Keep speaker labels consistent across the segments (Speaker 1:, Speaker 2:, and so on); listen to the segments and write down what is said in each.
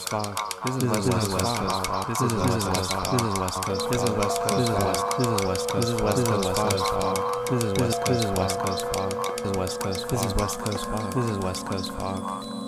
Speaker 1: Coast Fog. This is West Coast Fog. This is West Coast Fog. This is West Coast. This is West Coast. This is West. This is West Coast. This is West Coast Fog. This is West. This is West Coast Fog. This is West Coast. This is West Coast Fog. This is West Coast Fog.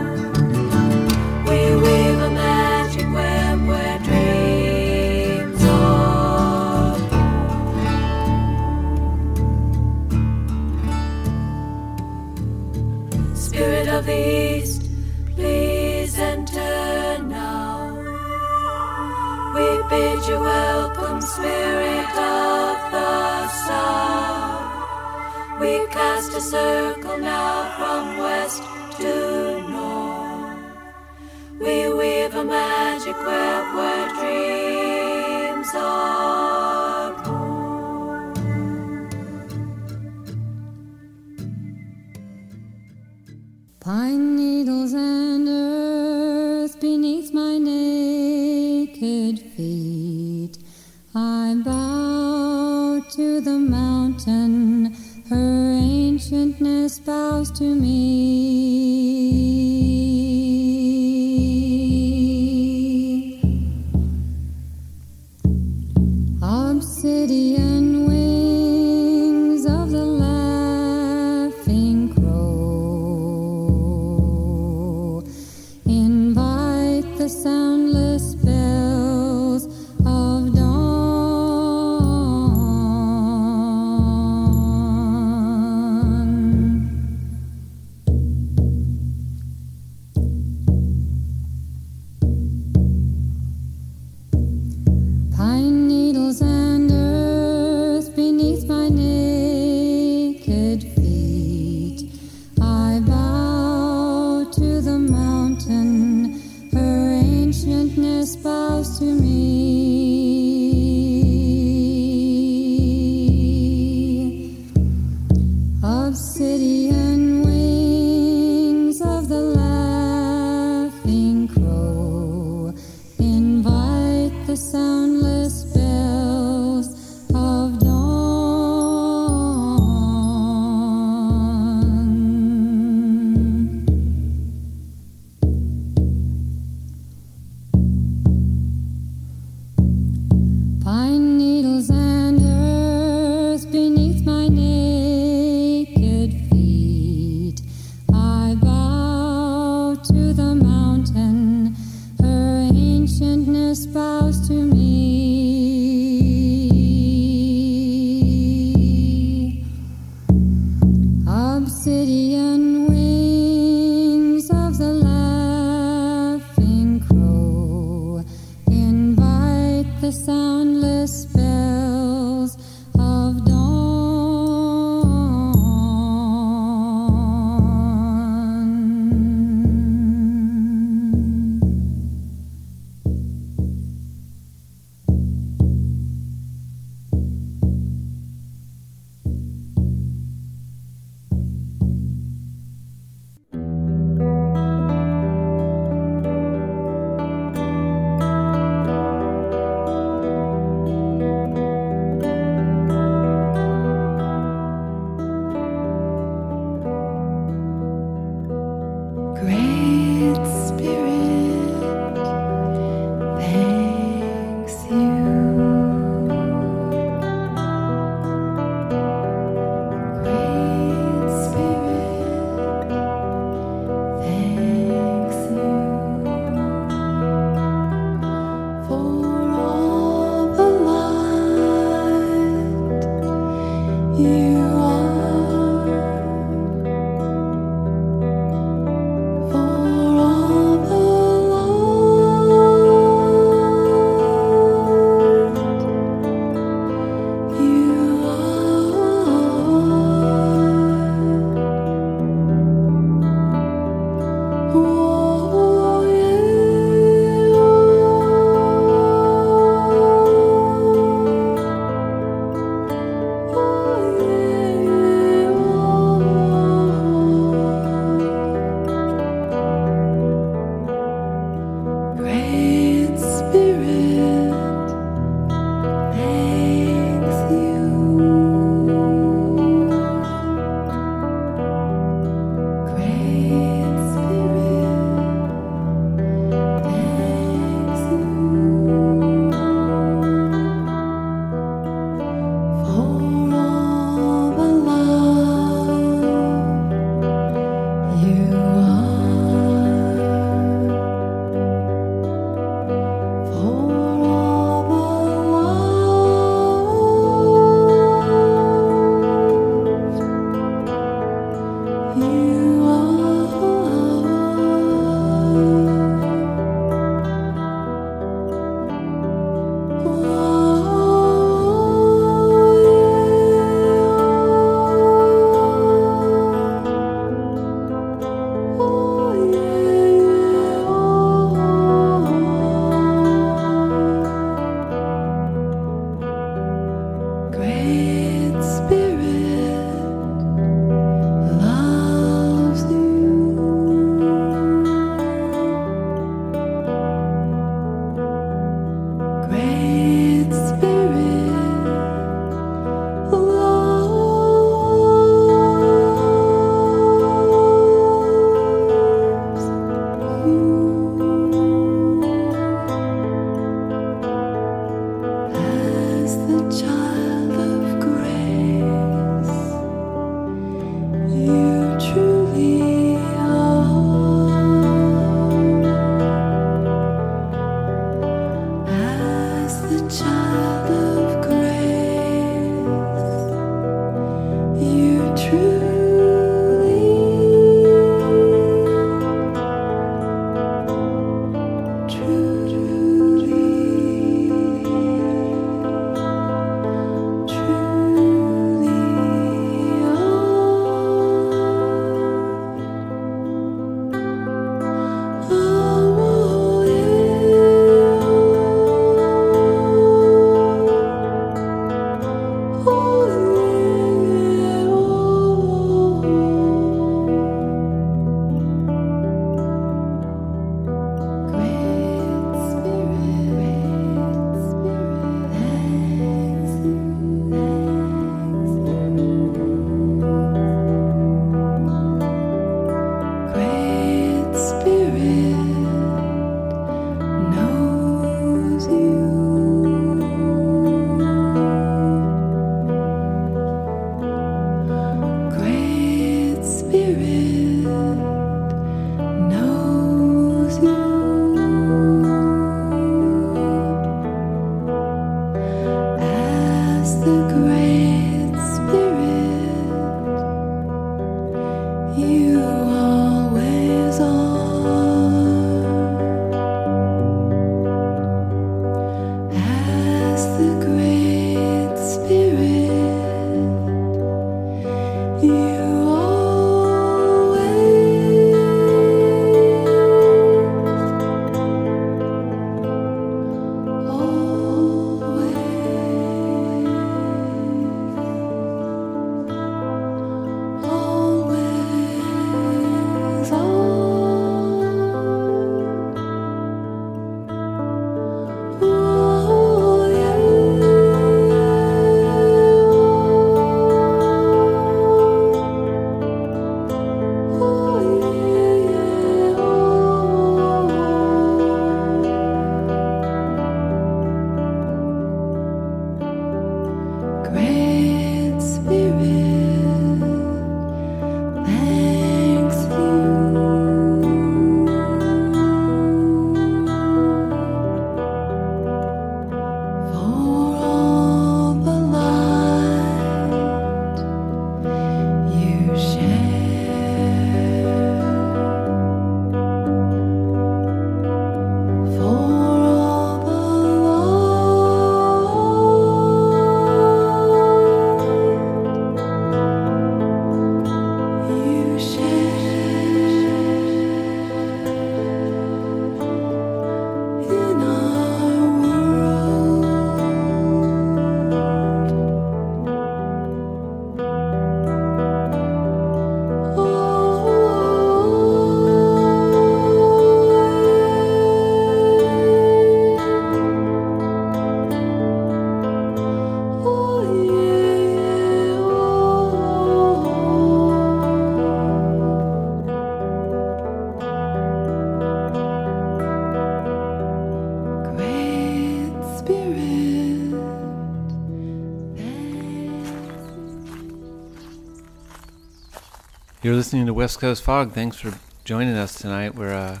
Speaker 2: Listening to West Coast Fog. Thanks for joining us tonight. We're uh,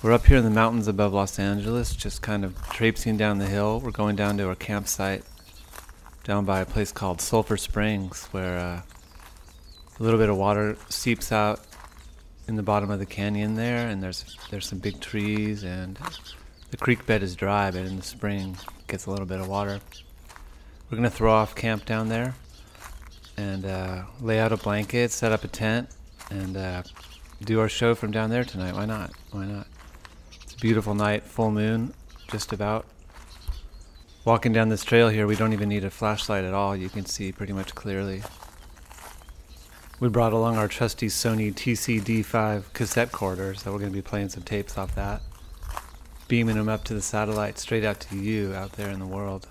Speaker 2: we're up here in the mountains above Los Angeles, just kind of traipsing down the hill. We're going down to our campsite down by a place called Sulphur Springs, where uh, a little bit of water seeps out in the bottom of the canyon there, and there's there's some big trees, and the creek bed is dry, but in the spring gets a little bit of water. We're gonna throw off camp down there and uh, lay out a blanket, set up a tent, and uh, do our show from down there tonight. Why not? Why not? It's a beautiful night, full moon, just about. Walking down this trail here, we don't even need a flashlight at all. You can see pretty much clearly. We brought along our trusty Sony TCD5 cassette recorders so we're going to be playing some tapes off that, beaming them up to the satellite straight out to you out there in the world.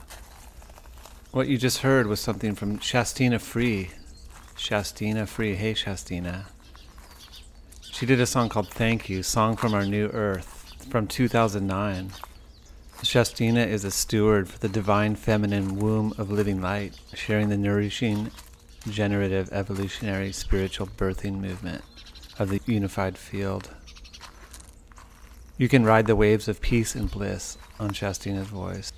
Speaker 2: What you just heard was something from Shastina Free. Shastina Free. Hey, Shastina. She did a song called Thank You, Song from Our New Earth, from 2009. Shastina is a steward for the divine feminine womb of living light, sharing the nourishing, generative, evolutionary, spiritual birthing movement of the unified field. You can ride the waves of peace and bliss on Shastina's voice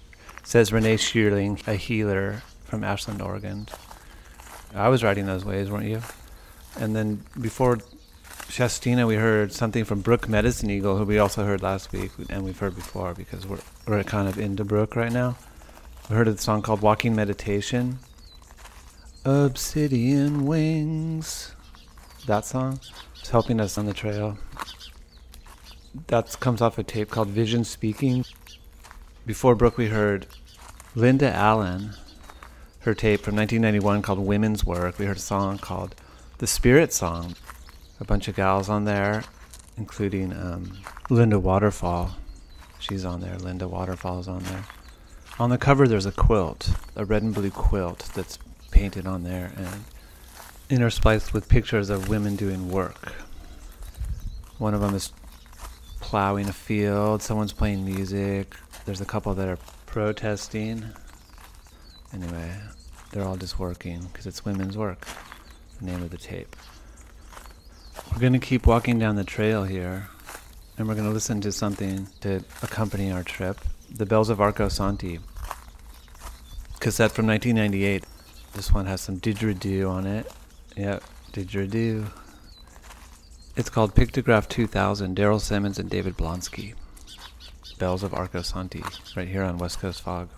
Speaker 2: says Renee Shearling, a healer from Ashland, Oregon. I was riding those waves, weren't you? And then before Shastina, we heard something from Brooke Medicine Eagle, who we also heard last week, and we've heard before because we're, we're kind of into Brooke right now. We heard a song called Walking Meditation. Obsidian Wings. That song is helping us on the trail. That comes off a tape called Vision Speaking. Before Brooke, we heard Linda Allen, her tape from 1991 called Women's Work. We heard a song called The Spirit Song. A bunch of gals on there, including um, Linda Waterfall. She's on there. Linda Waterfall's on there. On the cover, there's a quilt, a red and blue quilt that's painted on there and interspliced with pictures of women doing work. One of them is plowing a field, someone's playing music, there's a couple that are protesting. Anyway, they're all just working because it's women's work. The name of the tape. We're going to keep walking down the trail here, and we're going to listen to something to accompany our trip. The Bells of Arcosanti. Cassette from 1998. This one has some didgeridoo on it. Yep, didgeridoo. It's called Pictograph 2000, Daryl Simmons and David Blonsky. Bells of Arcosanti, right here on West Coast Fog.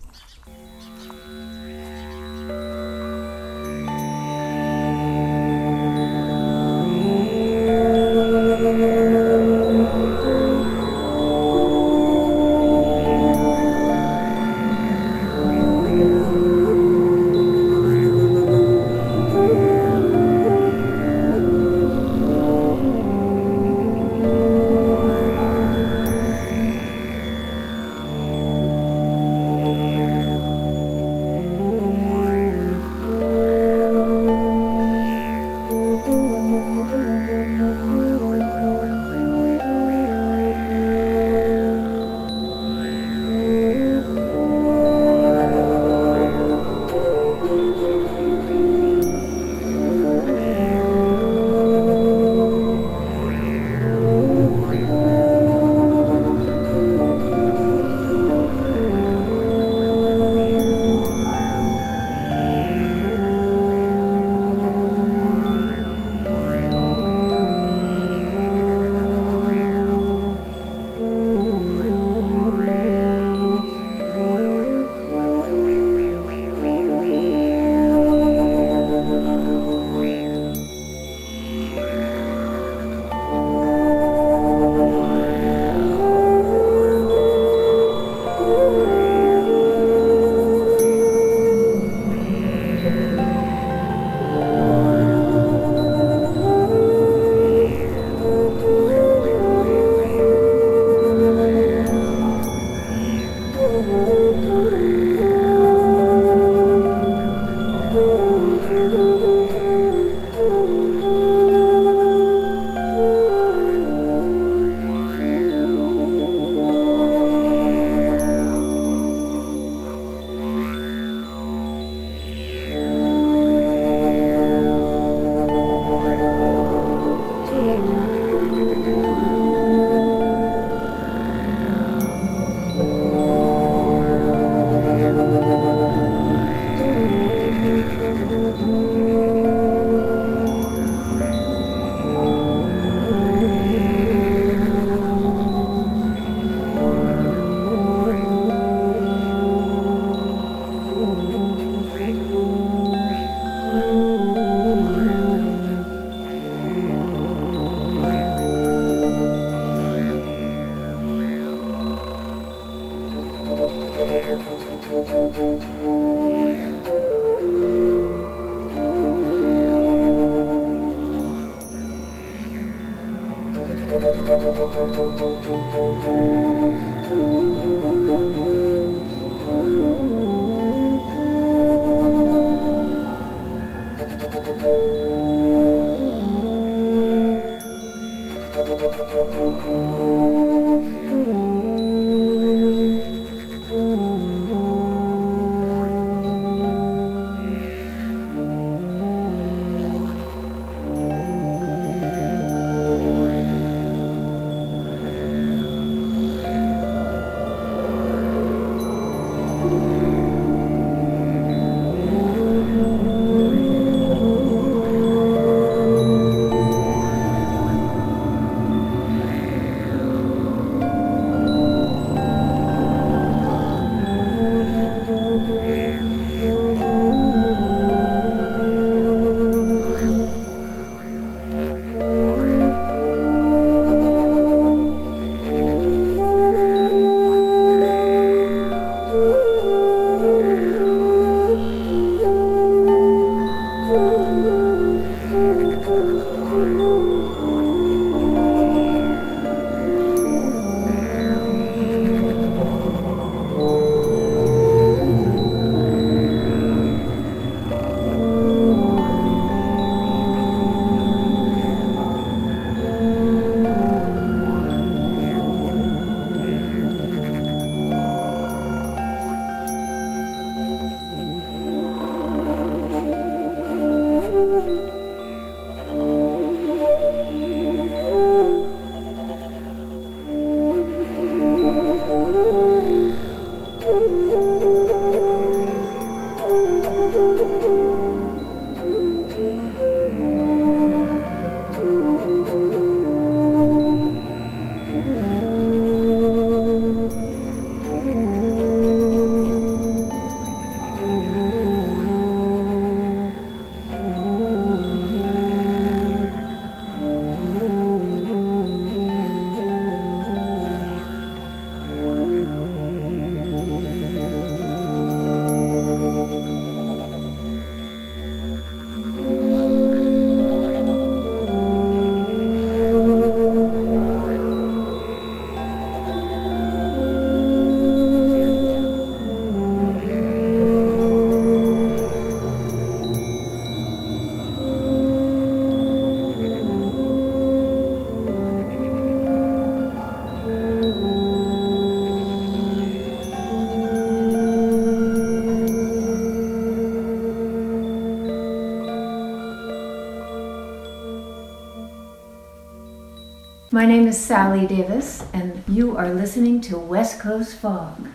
Speaker 1: My name is Sally Davis, and you are listening to West Coast Fog.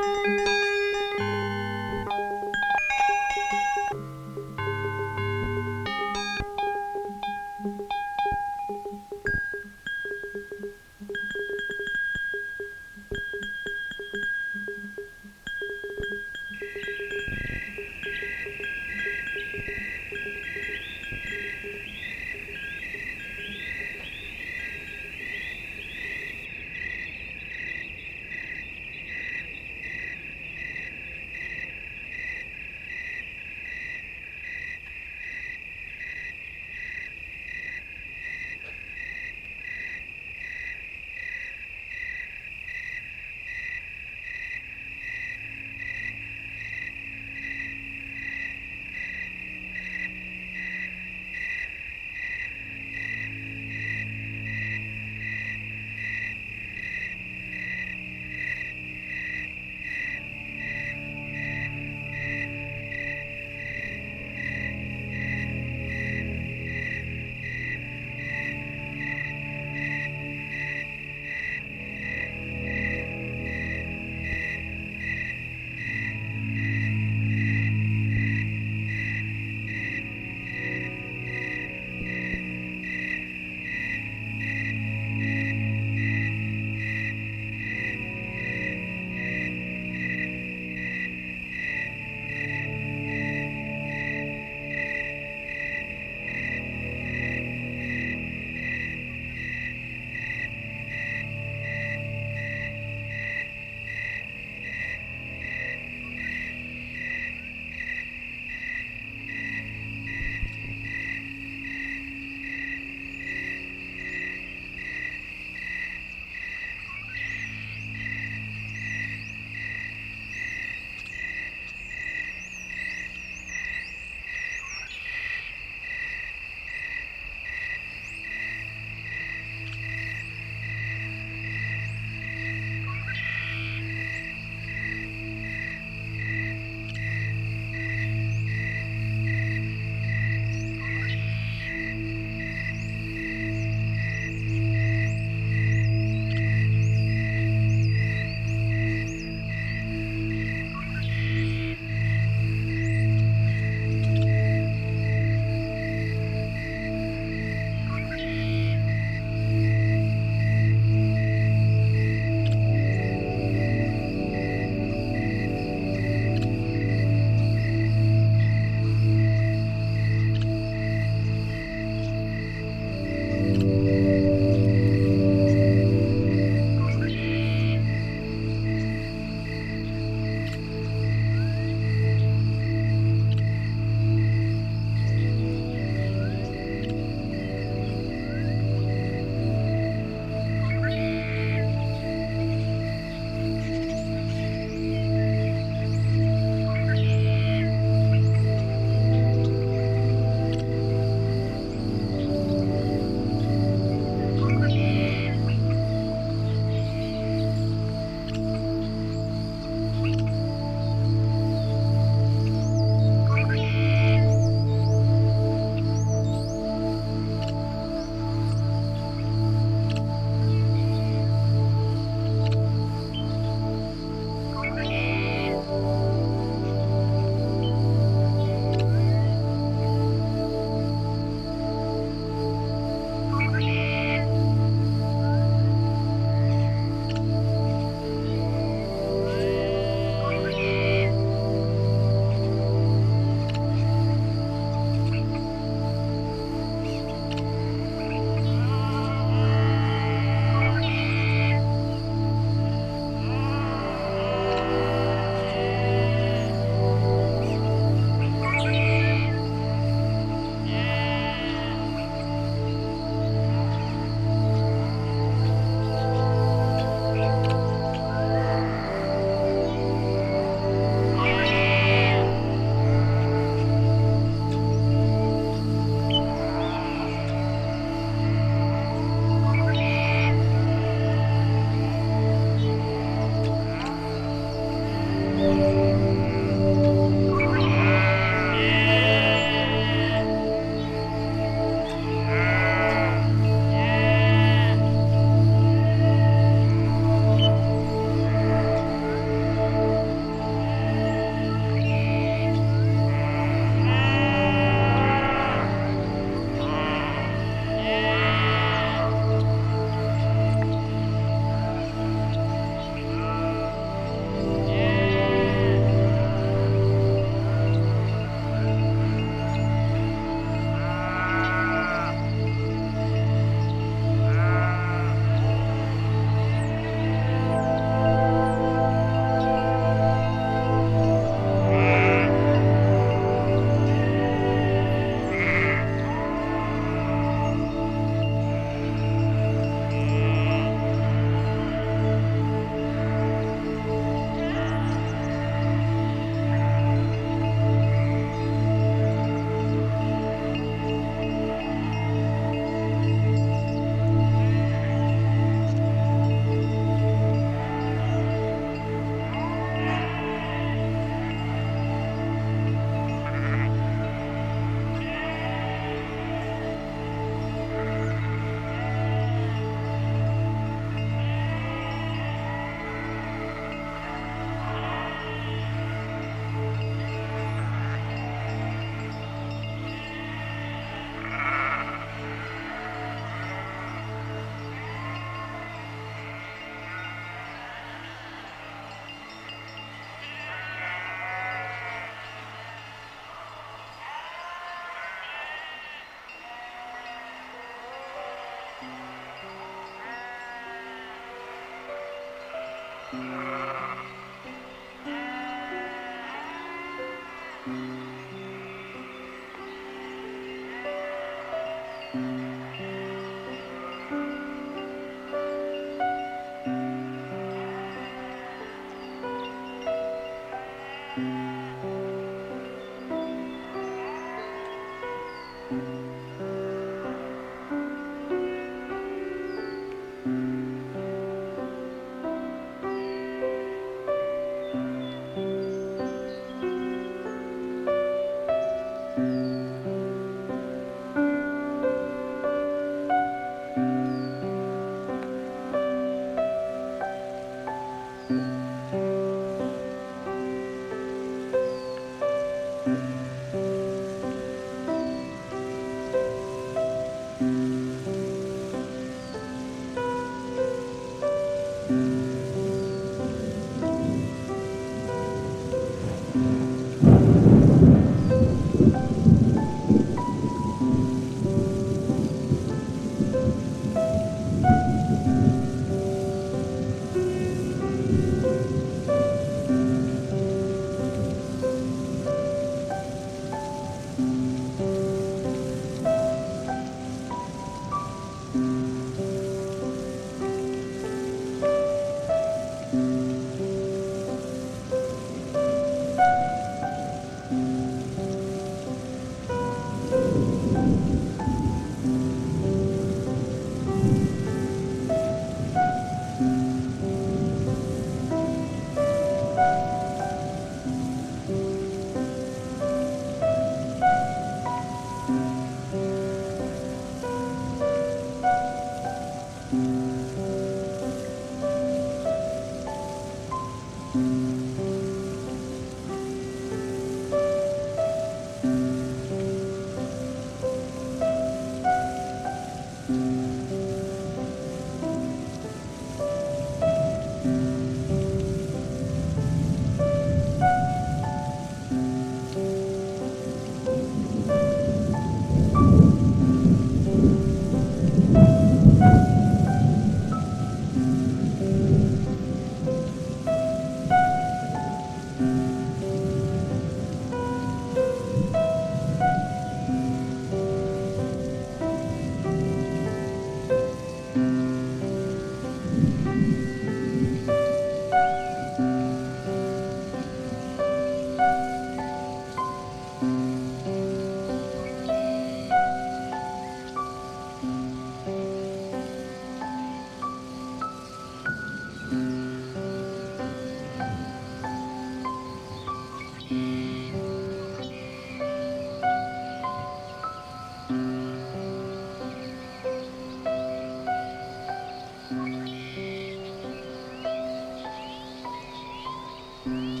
Speaker 2: All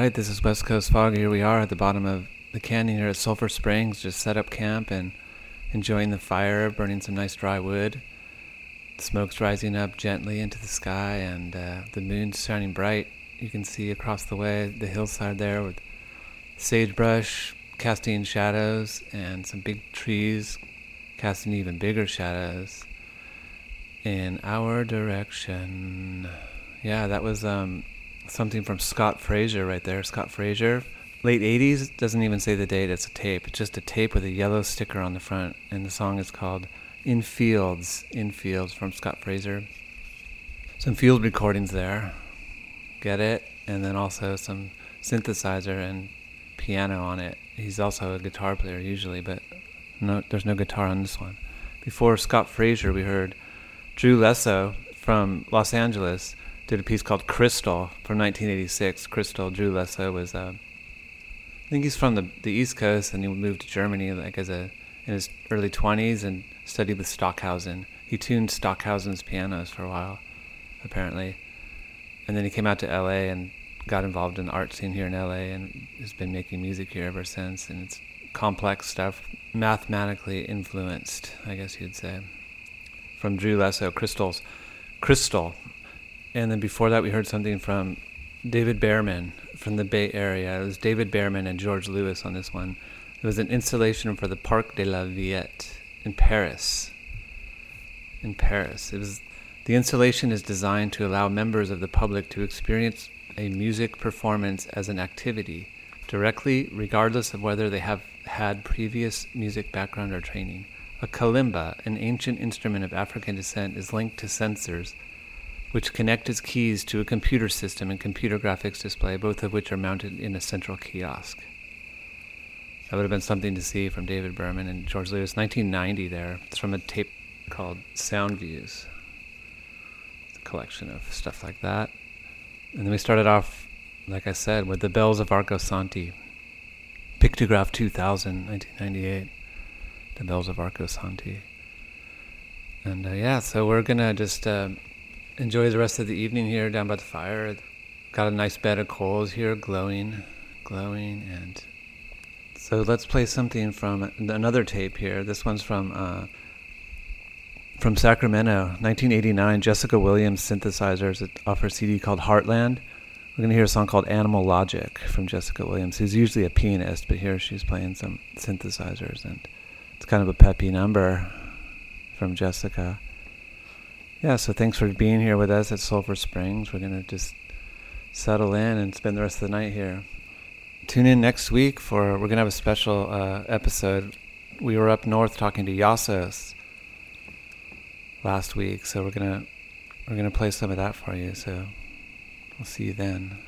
Speaker 2: right, this is West Coast Fog. Here we are at the bottom of the canyon here at Sulphur Springs, just set up camp and enjoying the fire, burning some nice dry wood. The smoke's rising up gently into the sky, and uh, the moon's shining bright. You can see across the way the hillside there with sagebrush casting shadows and some big trees casting even bigger shadows in our direction. Yeah, that was um, something from Scott Fraser right there. Scott Fraser, late 80s, doesn't even say the date, it's a tape. It's just a tape with a yellow sticker on the front, and the song is called In Fields, In Fields from Scott Fraser. Some field recordings there. Get it? And then also some synthesizer and piano on it. He's also a guitar player usually, but no, there's no guitar on this one. Before Scott Fraser, we heard Drew Lesso from Los Angeles did a piece called Crystal from 1986. Crystal Drew Lesso was, uh, I think he's from the the East Coast, and he moved to Germany like as a in his early 20s and studied with Stockhausen. He tuned Stockhausen's pianos for a while, apparently, and then he came out to L.A. and got involved in the art scene here in L.A. and has been making music here ever since. And it's complex stuff, mathematically influenced, I guess you'd say, from Drew Lesso, Crystals, Crystal. And then before that, we heard something from David Behrman from the Bay Area. It was David Behrman and George Lewis on this one. It was an installation for the Parc de la Villette in Paris. In Paris. It was the installation is designed to allow members of the public to experience a music performance as an activity directly, regardless of whether they have had previous music background or training. A kalimba, an ancient instrument of African descent, is linked to sensors, which connect its keys to a computer system and computer graphics display, both of which are mounted in a central kiosk. That would have been something to see from David Behrman and George Lewis, 1990. There, it's from a tape called Sound Views. It's a collection of stuff like that. And then we started off, like I said, with the Bells of Arcosanti, Pictograph 2000, 1998. The Bells of Arcosanti. And uh, yeah, so we're gonna just uh, enjoy the rest of the evening here down by the fire. Got a nice bed of coals here, glowing, glowing, and so let's play something from another tape here. This one's from uh, from Sacramento, 1989. Jessica Williams synthesizers off her CD called Heartland. We're gonna hear a song called Animal Logic from Jessica Williams, who's usually a pianist, but here she's playing some synthesizers, and it's kind of a peppy number from Jessica. Yeah, so thanks for being here with us at Sulphur Springs. We're gonna just settle in and spend the rest of the night here tune in next week for we're gonna have a special uh, episode. We were up north talking to Iasos last week, so we're gonna we're gonna play some of that for you. So we'll see you then.